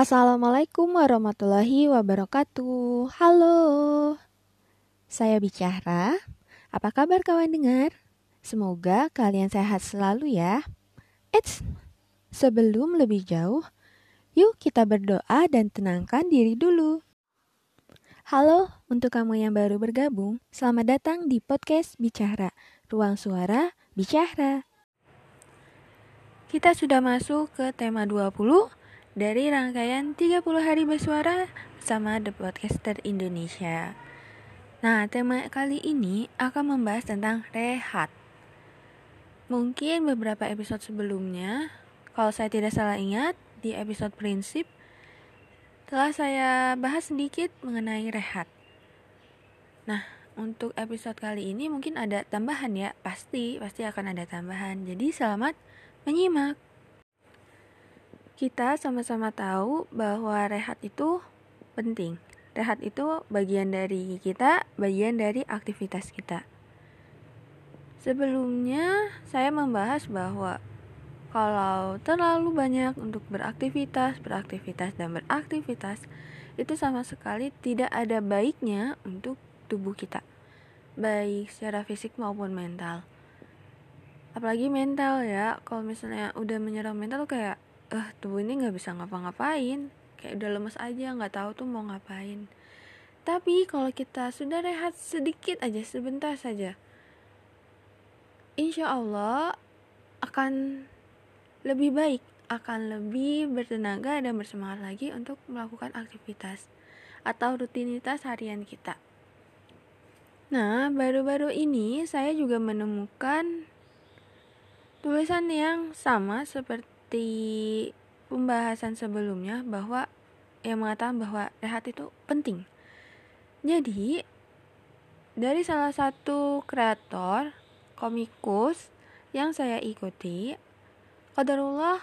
Assalamualaikum warahmatullahi wabarakatuh. Halo, saya bicara. Apa kabar kawan dengar? Semoga kalian sehat selalu ya. Eits, sebelum lebih jauh, yuk kita berdoa dan tenangkan diri dulu. Halo, untuk kamu yang baru bergabung, selamat datang di podcast Bicara, Ruang Suara Bicara. Kita sudah masuk ke tema 20 dari rangkaian 30 hari bersuara sama The Podcaster Indonesia. Nah, tema kali ini akan membahas tentang rehat. Mungkin beberapa episode sebelumnya, kalau saya tidak salah ingat, di episode prinsip, telah saya bahas sedikit mengenai rehat. Nah, untuk episode kali ini mungkin ada tambahan ya, pasti, pasti akan ada tambahan. Jadi selamat menyimak kita sama-sama tahu bahwa rehat itu penting. Rehat itu bagian dari kita, bagian dari aktivitas kita. Sebelumnya, saya membahas bahwa kalau terlalu banyak untuk beraktivitas, beraktivitas, dan beraktivitas, itu sama sekali tidak ada baiknya untuk tubuh kita, baik secara fisik maupun mental. Apalagi mental ya, kalau misalnya udah menyerang mental kayak eh tubuh ini nggak bisa ngapa-ngapain kayak udah lemes aja nggak tahu tuh mau ngapain tapi kalau kita sudah rehat sedikit aja sebentar saja insya Allah akan lebih baik akan lebih bertenaga dan bersemangat lagi untuk melakukan aktivitas atau rutinitas harian kita. Nah, baru-baru ini saya juga menemukan tulisan yang sama seperti seperti pembahasan sebelumnya bahwa yang mengatakan bahwa rehat itu penting. Jadi dari salah satu kreator komikus yang saya ikuti, Qadarullah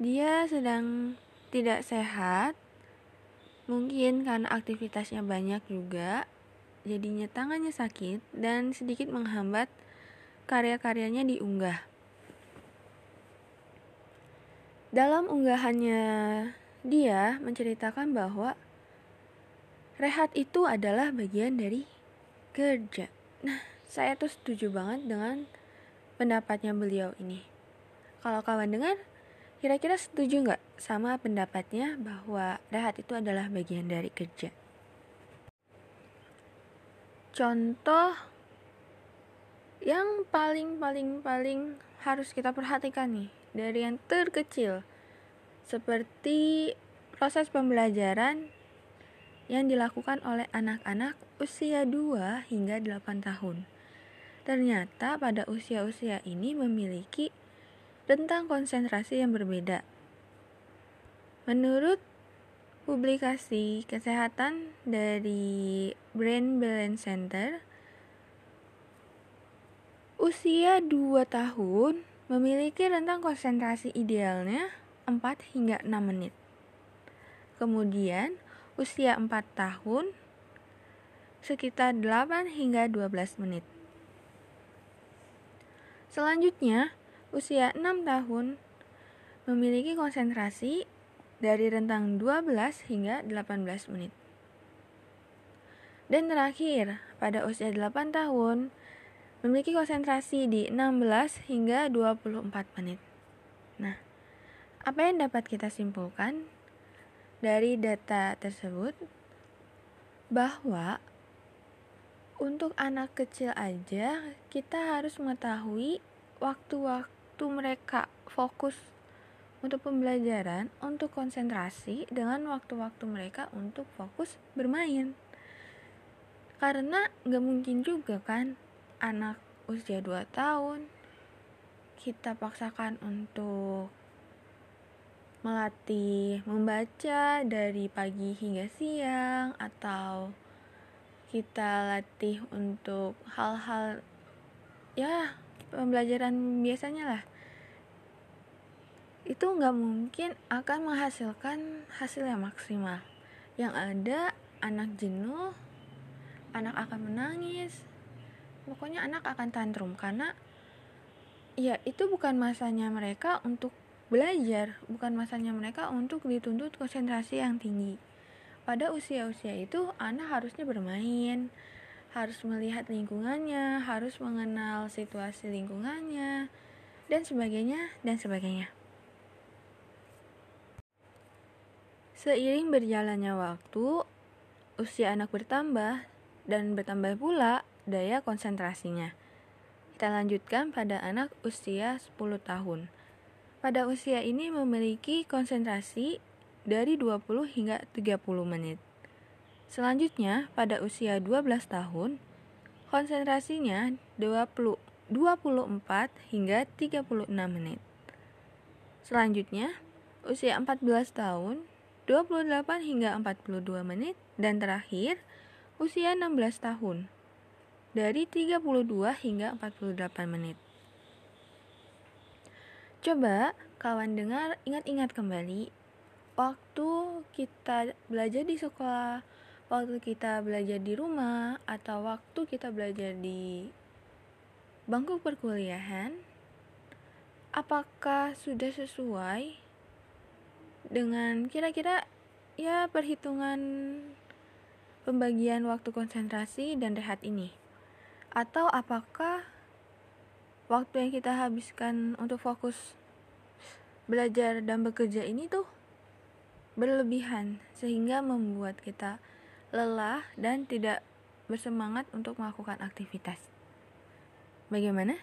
dia sedang tidak sehat, mungkin karena aktivitasnya banyak juga, jadinya tangannya sakit dan sedikit menghambat karya-karyanya diunggah. Dalam unggahannya, dia menceritakan bahwa rehat itu adalah bagian dari kerja. Nah, saya tuh setuju banget dengan pendapatnya beliau ini. Kalau kawan dengar, kira-kira setuju nggak sama pendapatnya bahwa rehat itu adalah bagian dari kerja? Contoh yang paling paling paling harus kita perhatikan nih dari yang terkecil seperti proses pembelajaran yang dilakukan oleh anak-anak usia 2 hingga 8 tahun. Ternyata pada usia-usia ini memiliki rentang konsentrasi yang berbeda. Menurut publikasi kesehatan dari Brain Balance Center, usia 2 tahun memiliki rentang konsentrasi idealnya 4 hingga 6 menit. Kemudian, usia 4 tahun sekitar 8 hingga 12 menit. Selanjutnya, usia 6 tahun memiliki konsentrasi dari rentang 12 hingga 18 menit. Dan terakhir, pada usia 8 tahun memiliki konsentrasi di 16 hingga 24 menit. Nah, apa yang dapat kita simpulkan dari data tersebut? Bahwa untuk anak kecil aja kita harus mengetahui waktu-waktu mereka fokus untuk pembelajaran, untuk konsentrasi dengan waktu-waktu mereka untuk fokus bermain. Karena nggak mungkin juga kan anak usia 2 tahun kita paksakan untuk melatih membaca dari pagi hingga siang atau kita latih untuk hal-hal ya pembelajaran biasanya lah. Itu nggak mungkin akan menghasilkan hasil yang maksimal. Yang ada anak jenuh anak akan menangis pokoknya anak akan tantrum karena ya itu bukan masanya mereka untuk belajar, bukan masanya mereka untuk dituntut konsentrasi yang tinggi. Pada usia-usia itu, anak harusnya bermain, harus melihat lingkungannya, harus mengenal situasi lingkungannya, dan sebagainya, dan sebagainya. Seiring berjalannya waktu, usia anak bertambah dan bertambah pula daya konsentrasinya. Kita lanjutkan pada anak usia 10 tahun. Pada usia ini memiliki konsentrasi dari 20 hingga 30 menit. Selanjutnya, pada usia 12 tahun, konsentrasinya 20 24 hingga 36 menit. Selanjutnya, usia 14 tahun 28 hingga 42 menit, dan terakhir usia 16 tahun dari 32 hingga 48 menit. Coba kawan dengar ingat-ingat kembali waktu kita belajar di sekolah, waktu kita belajar di rumah, atau waktu kita belajar di bangku perkuliahan, apakah sudah sesuai dengan kira-kira ya perhitungan pembagian waktu konsentrasi dan rehat ini? Atau apakah waktu yang kita habiskan untuk fokus belajar dan bekerja ini tuh berlebihan sehingga membuat kita lelah dan tidak bersemangat untuk melakukan aktivitas. Bagaimana?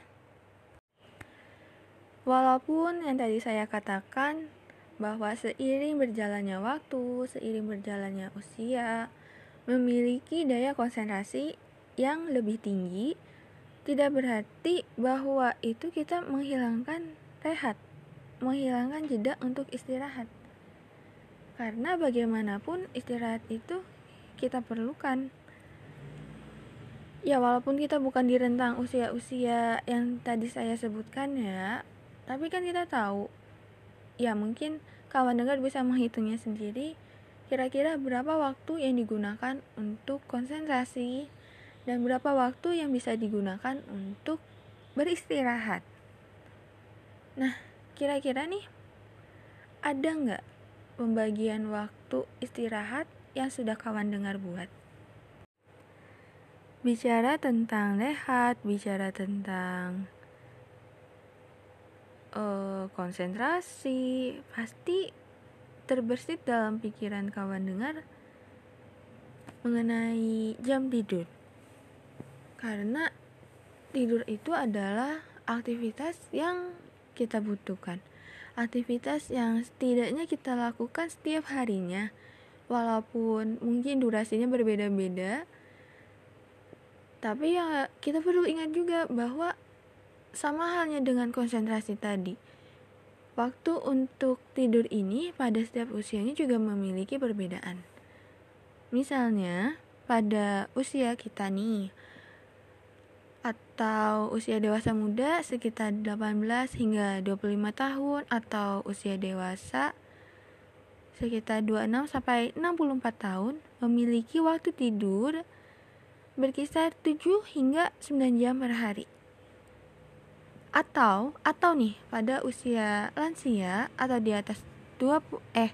Walaupun yang tadi saya katakan bahwa seiring berjalannya waktu, seiring berjalannya usia, memiliki daya konsentrasi yang lebih tinggi, tidak berarti bahwa itu kita menghilangkan rehat, menghilangkan jeda untuk istirahat. Karena bagaimanapun istirahat itu kita perlukan. Ya walaupun kita bukan di rentang usia-usia yang tadi saya sebutkan ya, tapi kan kita tahu ya mungkin kawan dengar bisa menghitungnya sendiri kira-kira berapa waktu yang digunakan untuk konsentrasi dan berapa waktu yang bisa digunakan untuk beristirahat. Nah, kira-kira nih ada nggak pembagian waktu istirahat yang sudah kawan dengar buat? Bicara tentang rehat, bicara tentang uh, konsentrasi pasti terbersit dalam pikiran kawan dengar mengenai jam tidur karena tidur itu adalah aktivitas yang kita butuhkan aktivitas yang setidaknya kita lakukan setiap harinya walaupun mungkin durasinya berbeda-beda tapi ya kita perlu ingat juga bahwa sama halnya dengan konsentrasi tadi. Waktu untuk tidur ini pada setiap usianya juga memiliki perbedaan. Misalnya, pada usia kita nih, atau usia dewasa muda sekitar 18 hingga 25 tahun atau usia dewasa sekitar 26 sampai 64 tahun memiliki waktu tidur berkisar 7 hingga 9 jam per hari. Atau atau nih pada usia lansia atau di atas 20 eh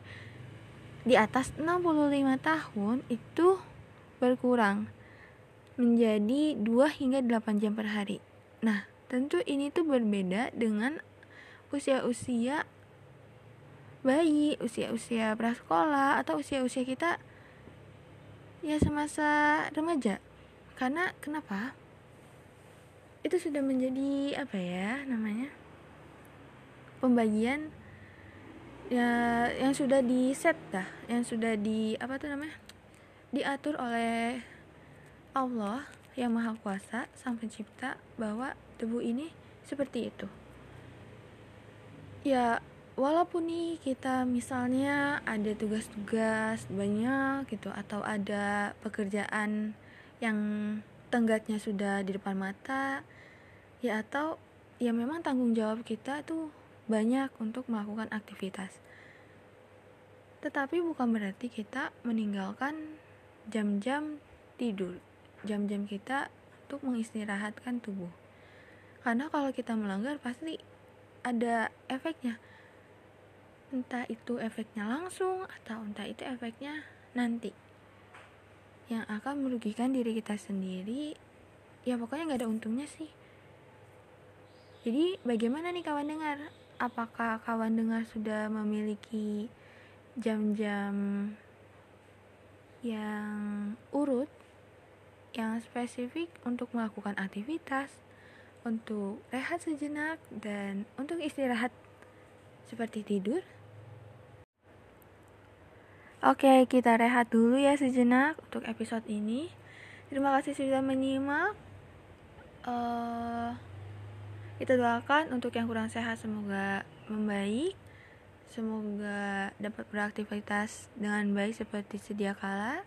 di atas 65 tahun itu berkurang menjadi 2 hingga 8 jam per hari. Nah, tentu ini tuh berbeda dengan usia-usia bayi, usia-usia prasekolah atau usia-usia kita ya semasa remaja. Karena kenapa? itu sudah menjadi apa ya namanya pembagian ya yang sudah di set dah yang sudah di apa tuh namanya diatur oleh Allah yang maha kuasa sang pencipta bahwa tubuh ini seperti itu. Ya walaupun nih kita misalnya ada tugas-tugas banyak gitu atau ada pekerjaan yang tenggatnya sudah di depan mata ya atau ya memang tanggung jawab kita tuh banyak untuk melakukan aktivitas. Tetapi bukan berarti kita meninggalkan jam-jam tidur jam-jam kita untuk mengistirahatkan tubuh. Karena kalau kita melanggar pasti ada efeknya. Entah itu efeknya langsung atau entah itu efeknya nanti. Yang akan merugikan diri kita sendiri ya pokoknya nggak ada untungnya sih. Jadi bagaimana nih kawan dengar? Apakah kawan dengar sudah memiliki jam-jam yang urut yang spesifik untuk melakukan aktivitas untuk rehat sejenak dan untuk istirahat seperti tidur Oke, kita rehat dulu ya sejenak untuk episode ini. Terima kasih sudah menyimak. Uh, kita doakan untuk yang kurang sehat semoga membaik, semoga dapat beraktivitas dengan baik seperti sedia kala.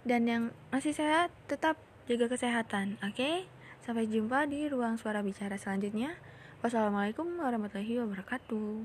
Dan yang masih sehat tetap jaga kesehatan, oke? Okay? Sampai jumpa di ruang suara bicara selanjutnya. Wassalamualaikum warahmatullahi wabarakatuh.